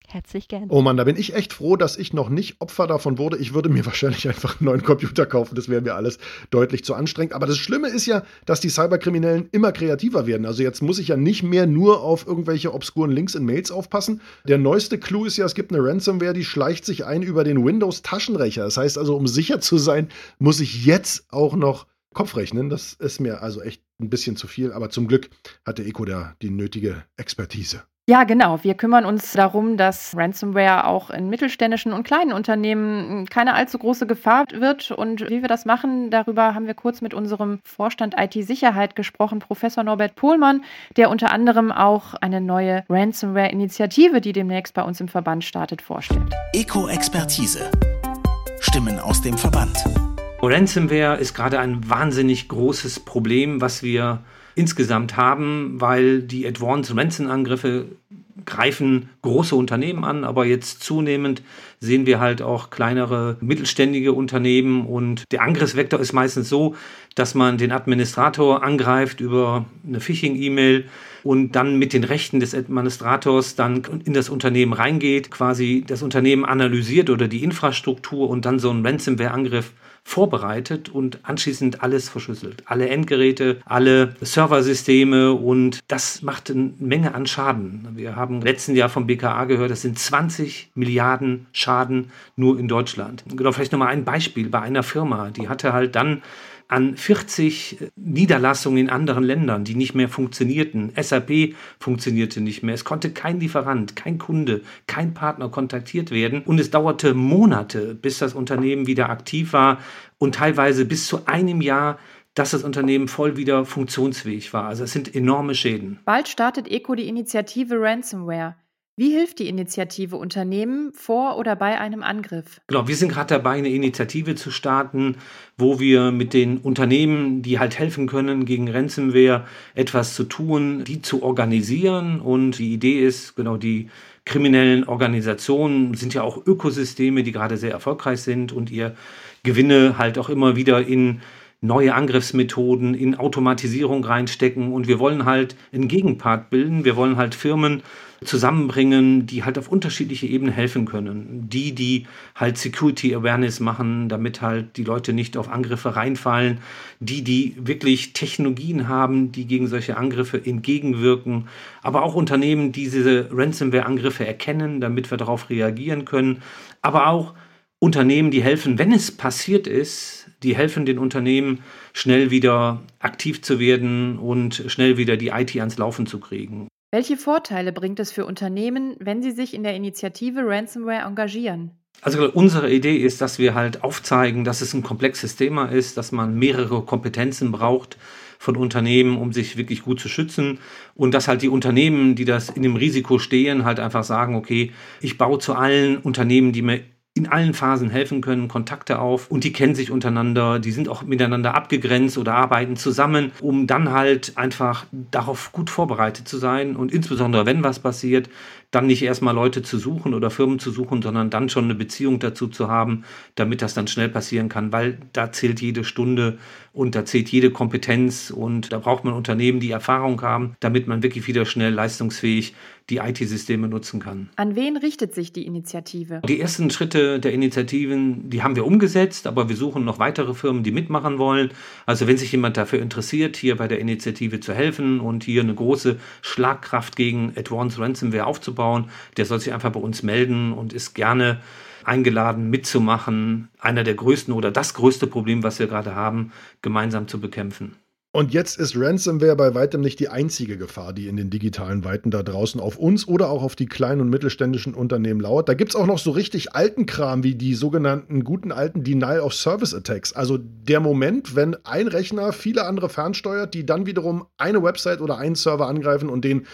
Herzlich gerne. Oh Mann, da bin ich echt froh, dass ich noch nicht Opfer davon wurde. Ich würde mir [LAUGHS] wahrscheinlich einfach einen neuen Computer kaufen. Das wäre mir alles deutlich zu anstrengend. Aber das Schlimme ist ja, dass die Cyberkriminellen immer kreativer werden. Also jetzt muss ich ja nicht mehr nur auf irgendwelche obskuren Links in Mails aufpassen. Der neueste Clou ist ja, es gibt eine Ransomware, die schleicht sich ein über den Windows-Taschenrechner. Das heißt also, um sicher zu sein, muss ich jetzt auch noch Kopf rechnen. Das ist mir also echt ein bisschen zu viel. Aber zum Glück hat der Eco da die nötige Expertise. Ja, genau. Wir kümmern uns darum, dass Ransomware auch in mittelständischen und kleinen Unternehmen keine allzu große Gefahr wird. Und wie wir das machen, darüber haben wir kurz mit unserem Vorstand IT-Sicherheit gesprochen, Professor Norbert Pohlmann, der unter anderem auch eine neue Ransomware-Initiative, die demnächst bei uns im Verband startet, vorstellt. Eco-Expertise. Stimmen aus dem Verband. Ransomware ist gerade ein wahnsinnig großes Problem, was wir insgesamt haben, weil die Advanced Ransom-Angriffe greifen große Unternehmen an, aber jetzt zunehmend sehen wir halt auch kleinere mittelständige Unternehmen und der Angriffsvektor ist meistens so, dass man den Administrator angreift über eine Phishing-E-Mail und dann mit den Rechten des Administrators dann in das Unternehmen reingeht, quasi das Unternehmen analysiert oder die Infrastruktur und dann so einen Ransomware-Angriff vorbereitet und anschließend alles verschlüsselt. Alle Endgeräte, alle Serversysteme und das macht eine Menge an Schaden. Wir haben letzten Jahr vom BKA gehört, das sind 20 Milliarden Schaden nur in Deutschland. Genau, vielleicht nochmal ein Beispiel bei einer Firma, die hatte halt dann an 40 Niederlassungen in anderen Ländern, die nicht mehr funktionierten. SAP funktionierte nicht mehr. Es konnte kein Lieferant, kein Kunde, kein Partner kontaktiert werden. Und es dauerte Monate, bis das Unternehmen wieder aktiv war und teilweise bis zu einem Jahr dass das Unternehmen voll wieder funktionsfähig war. Also es sind enorme Schäden. Bald startet ECO die Initiative Ransomware. Wie hilft die Initiative Unternehmen vor oder bei einem Angriff? Genau, wir sind gerade dabei, eine Initiative zu starten, wo wir mit den Unternehmen, die halt helfen können, gegen Ransomware etwas zu tun, die zu organisieren. Und die Idee ist, genau, die kriminellen Organisationen sind ja auch Ökosysteme, die gerade sehr erfolgreich sind und ihr Gewinne halt auch immer wieder in neue Angriffsmethoden, in Automatisierung reinstecken. Und wir wollen halt einen Gegenpart bilden. Wir wollen halt Firmen zusammenbringen, die halt auf unterschiedliche Ebenen helfen können. Die, die halt Security Awareness machen, damit halt die Leute nicht auf Angriffe reinfallen. Die, die wirklich Technologien haben, die gegen solche Angriffe entgegenwirken. Aber auch Unternehmen, die diese Ransomware-Angriffe erkennen, damit wir darauf reagieren können. Aber auch Unternehmen, die helfen, wenn es passiert ist, die helfen den Unternehmen, schnell wieder aktiv zu werden und schnell wieder die IT ans Laufen zu kriegen. Welche Vorteile bringt es für Unternehmen, wenn sie sich in der Initiative Ransomware engagieren? Also unsere Idee ist, dass wir halt aufzeigen, dass es ein komplexes Thema ist, dass man mehrere Kompetenzen braucht von Unternehmen, um sich wirklich gut zu schützen und dass halt die Unternehmen, die das in dem Risiko stehen, halt einfach sagen, okay, ich baue zu allen Unternehmen, die mir in allen Phasen helfen können, Kontakte auf und die kennen sich untereinander, die sind auch miteinander abgegrenzt oder arbeiten zusammen, um dann halt einfach darauf gut vorbereitet zu sein und insbesondere wenn was passiert, dann nicht erstmal Leute zu suchen oder Firmen zu suchen, sondern dann schon eine Beziehung dazu zu haben, damit das dann schnell passieren kann, weil da zählt jede Stunde und da zählt jede Kompetenz und da braucht man Unternehmen, die Erfahrung haben, damit man wirklich wieder schnell leistungsfähig die IT-Systeme nutzen kann. An wen richtet sich die Initiative? Die ersten Schritte der Initiativen, die haben wir umgesetzt, aber wir suchen noch weitere Firmen, die mitmachen wollen. Also wenn sich jemand dafür interessiert, hier bei der Initiative zu helfen und hier eine große Schlagkraft gegen Advanced Ransomware aufzubauen, der soll sich einfach bei uns melden und ist gerne eingeladen, mitzumachen, einer der größten oder das größte Problem, was wir gerade haben, gemeinsam zu bekämpfen. Und jetzt ist Ransomware bei weitem nicht die einzige Gefahr, die in den digitalen Weiten da draußen auf uns oder auch auf die kleinen und mittelständischen Unternehmen lauert. Da gibt es auch noch so richtig alten Kram wie die sogenannten guten alten Denial of Service Attacks. Also der Moment, wenn ein Rechner viele andere fernsteuert, die dann wiederum eine Website oder einen Server angreifen und den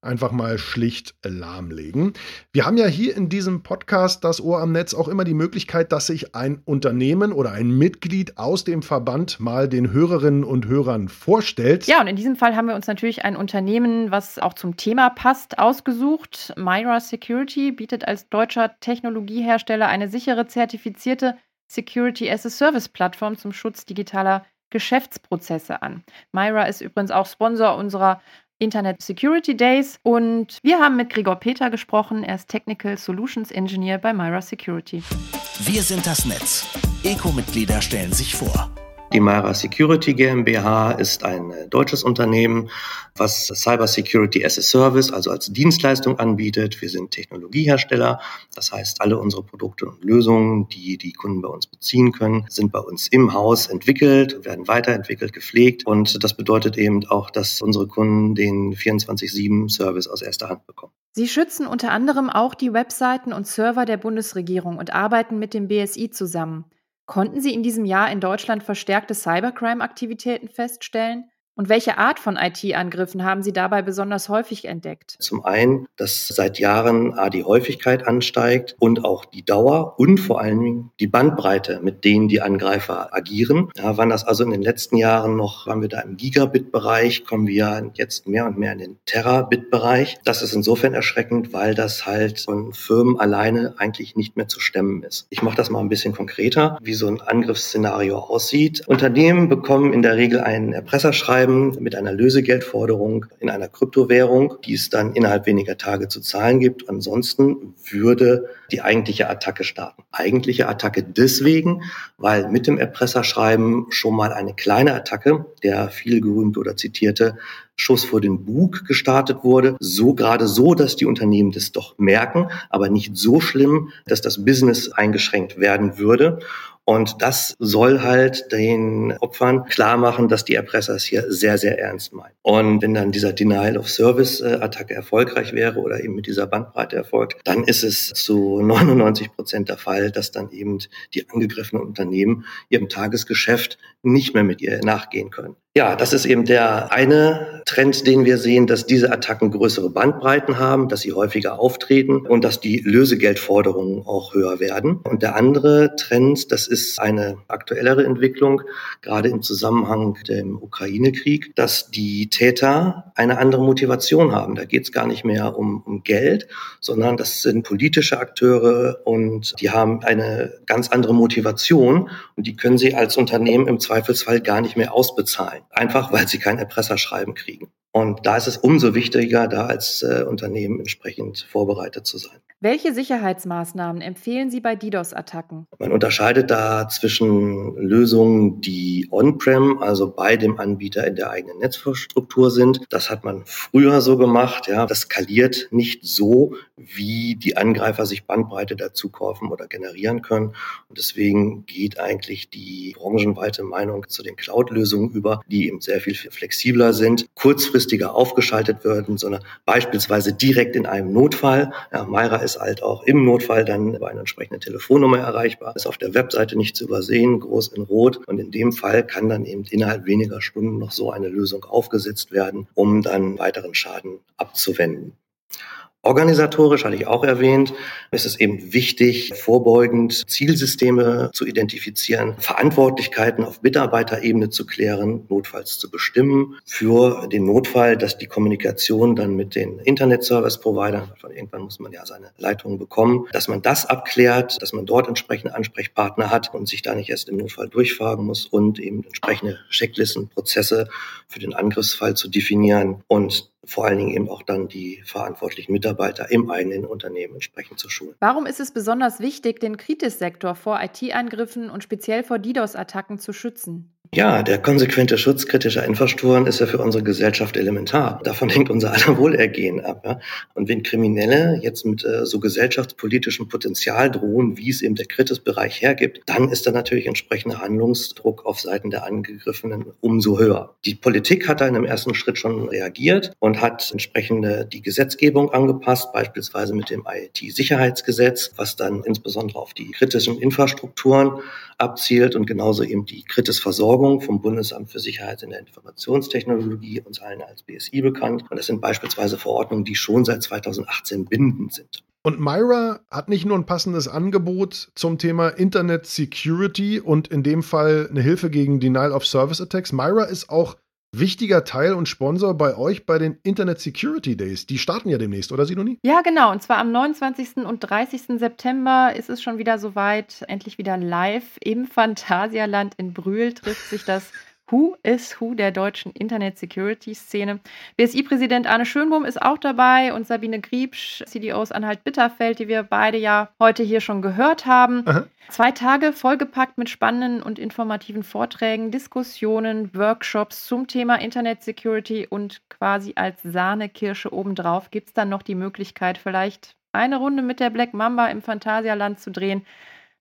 einfach mal schlicht lahmlegen. Wir haben ja hier in diesem Podcast das Ohr am Netz auch immer die Möglichkeit, dass sich ein Unternehmen oder ein Mitglied aus dem Verband mal den Hörerinnen und Hörern vorstellt. Ja, und in diesem Fall haben wir uns natürlich ein Unternehmen, was auch zum Thema passt, ausgesucht. Myra Security bietet als deutscher Technologiehersteller eine sichere, zertifizierte Security as a Service Plattform zum Schutz digitaler Geschäftsprozesse an. Myra ist übrigens auch Sponsor unserer Internet Security Days und wir haben mit Gregor Peter gesprochen. Er ist Technical Solutions Engineer bei Myra Security. Wir sind das Netz. Eco-Mitglieder stellen sich vor. Die Mara Security GmbH ist ein deutsches Unternehmen, was Cyber Security as a Service, also als Dienstleistung anbietet. Wir sind Technologiehersteller. Das heißt, alle unsere Produkte und Lösungen, die die Kunden bei uns beziehen können, sind bei uns im Haus entwickelt, werden weiterentwickelt, gepflegt. Und das bedeutet eben auch, dass unsere Kunden den 24-7 Service aus erster Hand bekommen. Sie schützen unter anderem auch die Webseiten und Server der Bundesregierung und arbeiten mit dem BSI zusammen. Konnten Sie in diesem Jahr in Deutschland verstärkte Cybercrime-Aktivitäten feststellen? Und welche Art von IT-Angriffen haben Sie dabei besonders häufig entdeckt? Zum einen, dass seit Jahren A, die Häufigkeit ansteigt und auch die Dauer und vor allen Dingen die Bandbreite, mit denen die Angreifer agieren. Ja, waren das also in den letzten Jahren noch, waren wir da im Gigabit-Bereich, kommen wir jetzt mehr und mehr in den Terabit-Bereich. Das ist insofern erschreckend, weil das halt von Firmen alleine eigentlich nicht mehr zu stemmen ist. Ich mache das mal ein bisschen konkreter, wie so ein Angriffsszenario aussieht. Unternehmen bekommen in der Regel ein Erpresserschreiben schreiben mit einer Lösegeldforderung in einer Kryptowährung, die es dann innerhalb weniger Tage zu zahlen gibt. Ansonsten würde die eigentliche Attacke starten. Eigentliche Attacke deswegen, weil mit dem Erpresserschreiben schon mal eine kleine Attacke, der viel gerühmte oder zitierte Schuss vor den Bug gestartet wurde. So gerade so, dass die Unternehmen das doch merken, aber nicht so schlimm, dass das Business eingeschränkt werden würde. Und das soll halt den Opfern klar machen, dass die Erpresser es hier sehr, sehr ernst meinen. Und wenn dann dieser Denial-of-Service-Attacke erfolgreich wäre oder eben mit dieser Bandbreite erfolgt, dann ist es zu 99 Prozent der Fall, dass dann eben die angegriffenen Unternehmen ihrem Tagesgeschäft nicht mehr mit ihr nachgehen können. Ja, das ist eben der eine Trend, den wir sehen, dass diese Attacken größere Bandbreiten haben, dass sie häufiger auftreten und dass die Lösegeldforderungen auch höher werden. Und der andere Trend, das ist eine aktuellere Entwicklung, gerade im Zusammenhang mit dem Ukraine-Krieg, dass die Täter eine andere Motivation haben. Da geht es gar nicht mehr um, um Geld, sondern das sind politische Akteure und die haben eine ganz andere Motivation und die können sie als Unternehmen im Zweifelsfall gar nicht mehr ausbezahlen einfach weil sie kein Erpresserschreiben kriegen. Und da ist es umso wichtiger, da als äh, Unternehmen entsprechend vorbereitet zu sein. Welche Sicherheitsmaßnahmen empfehlen Sie bei DDoS-Attacken? Man unterscheidet da zwischen Lösungen, die on-prem, also bei dem Anbieter in der eigenen Netzstruktur sind. Das hat man früher so gemacht. Ja, das skaliert nicht so, wie die Angreifer sich Bandbreite dazu kaufen oder generieren können. Und deswegen geht eigentlich die branchenweite Meinung zu den Cloud-Lösungen über, die eben sehr viel flexibler sind, kurzfristiger aufgeschaltet werden, sondern beispielsweise direkt in einem Notfall. Ja, Myra ist halt auch im Notfall dann über eine entsprechende Telefonnummer erreichbar, ist auf der Webseite nicht zu übersehen, groß in Rot. Und in dem Fall kann dann eben innerhalb weniger Stunden noch so eine Lösung aufgesetzt werden, um dann weiteren Schaden abzuwenden. Organisatorisch hatte ich auch erwähnt, ist es eben wichtig, vorbeugend Zielsysteme zu identifizieren, Verantwortlichkeiten auf Mitarbeiterebene zu klären, notfalls zu bestimmen, für den Notfall, dass die Kommunikation dann mit den Internet-Service-Providern, von irgendwann muss man ja seine Leitungen bekommen, dass man das abklärt, dass man dort entsprechende Ansprechpartner hat und sich da nicht erst im Notfall durchfragen muss und eben entsprechende Checklisten, Prozesse für den Angriffsfall zu definieren und vor allen Dingen eben auch dann die verantwortlichen Mitarbeiter im eigenen Unternehmen entsprechend zu schulen. Warum ist es besonders wichtig, den Kritissektor vor IT-Angriffen und speziell vor DDoS-Attacken zu schützen? Ja, der konsequente Schutz kritischer Infrastrukturen ist ja für unsere Gesellschaft elementar. Davon hängt unser aller Wohlergehen ab. Ja? Und wenn Kriminelle jetzt mit äh, so gesellschaftspolitischem Potenzial drohen, wie es eben der Kritisbereich hergibt, dann ist da natürlich entsprechender Handlungsdruck auf Seiten der Angegriffenen umso höher. Die Politik hat da in einem ersten Schritt schon reagiert und hat entsprechende die Gesetzgebung angepasst, beispielsweise mit dem IT-Sicherheitsgesetz, was dann insbesondere auf die kritischen Infrastrukturen abzielt und genauso eben die Kritisversorgung vom Bundesamt für Sicherheit in der Informationstechnologie, uns allen als BSI bekannt. Und das sind beispielsweise Verordnungen, die schon seit 2018 bindend sind. Und Myra hat nicht nur ein passendes Angebot zum Thema Internet Security und in dem Fall eine Hilfe gegen Denial of Service Attacks. Myra ist auch wichtiger Teil und Sponsor bei euch bei den Internet Security Days. Die starten ja demnächst, oder Sidoni? Ja, genau. Und zwar am 29. und 30. September ist es schon wieder soweit, endlich wieder live im Phantasialand in Brühl trifft sich das Who is Who der deutschen Internet-Security-Szene. BSI-Präsident Arne Schönbohm ist auch dabei und Sabine Griebsch, CDOs Anhalt Bitterfeld, die wir beide ja heute hier schon gehört haben. Aha. Zwei Tage vollgepackt mit spannenden und informativen Vorträgen, Diskussionen, Workshops zum Thema Internet-Security und quasi als Sahnekirsche obendrauf gibt es dann noch die Möglichkeit, vielleicht eine Runde mit der Black Mamba im Phantasialand zu drehen.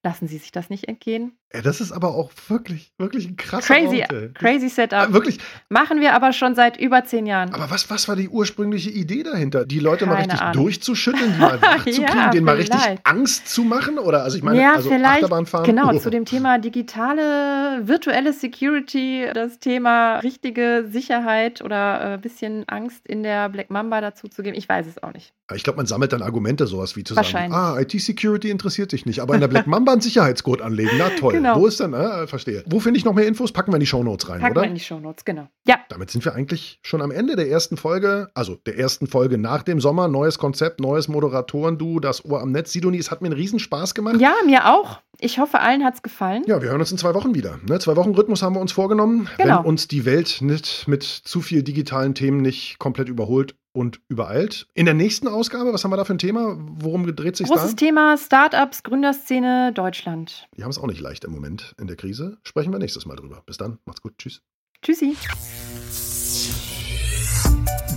Lassen Sie sich das nicht entgehen. Ja, das ist aber auch wirklich, wirklich ein krasser Crazy, Ort, crazy Setup. Ah, wirklich. Machen wir aber schon seit über zehn Jahren. Aber was, was war die ursprüngliche Idee dahinter? Die Leute mal Keine richtig Ahnung. durchzuschütteln, die mal [LAUGHS] wach zu Ja, kriegen, denen mal richtig. Angst zu machen? Oder also ich meine, ja, also vielleicht, Achterbahnfahren. genau, oh. zu dem Thema digitale, virtuelle Security, das Thema richtige Sicherheit oder ein äh, bisschen Angst in der Black Mamba dazu zu geben. Ich weiß es auch nicht. Ich glaube, man sammelt dann Argumente, sowas wie zu sagen, ah, IT-Security interessiert dich nicht, aber in der Black Mamba [LAUGHS] einen Sicherheitscode anlegen, na toll. Genau. Wo ist denn, äh, verstehe. Wo finde ich noch mehr Infos? Packen wir in die Shownotes rein, Packen oder? wir in die Shownotes, genau. Ja, Damit sind wir eigentlich schon am Ende der ersten Folge, also der ersten Folge nach dem Sommer. Neues Konzept, neues Moderatoren-Du, das Ohr am Netz. Sidoni, es hat mir einen Riesenspaß gemacht. ja, mir auch. Ich hoffe, allen hat es gefallen. Ja, wir hören uns in zwei Wochen wieder. Ne? Zwei Wochen Rhythmus haben wir uns vorgenommen. Genau. Wenn uns die Welt nicht mit zu viel digitalen Themen nicht komplett überholt und übereilt. In der nächsten Ausgabe, was haben wir da für ein Thema? Worum dreht sich Großes da? Thema Startups, Gründerszene, Deutschland. Die haben es auch nicht leicht im Moment in der Krise. Sprechen wir nächstes Mal drüber. Bis dann. Macht's gut. Tschüss. Tschüssi.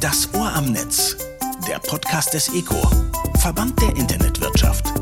Das Ohr am Netz, der Podcast des ECO, Verband der Internetwirtschaft.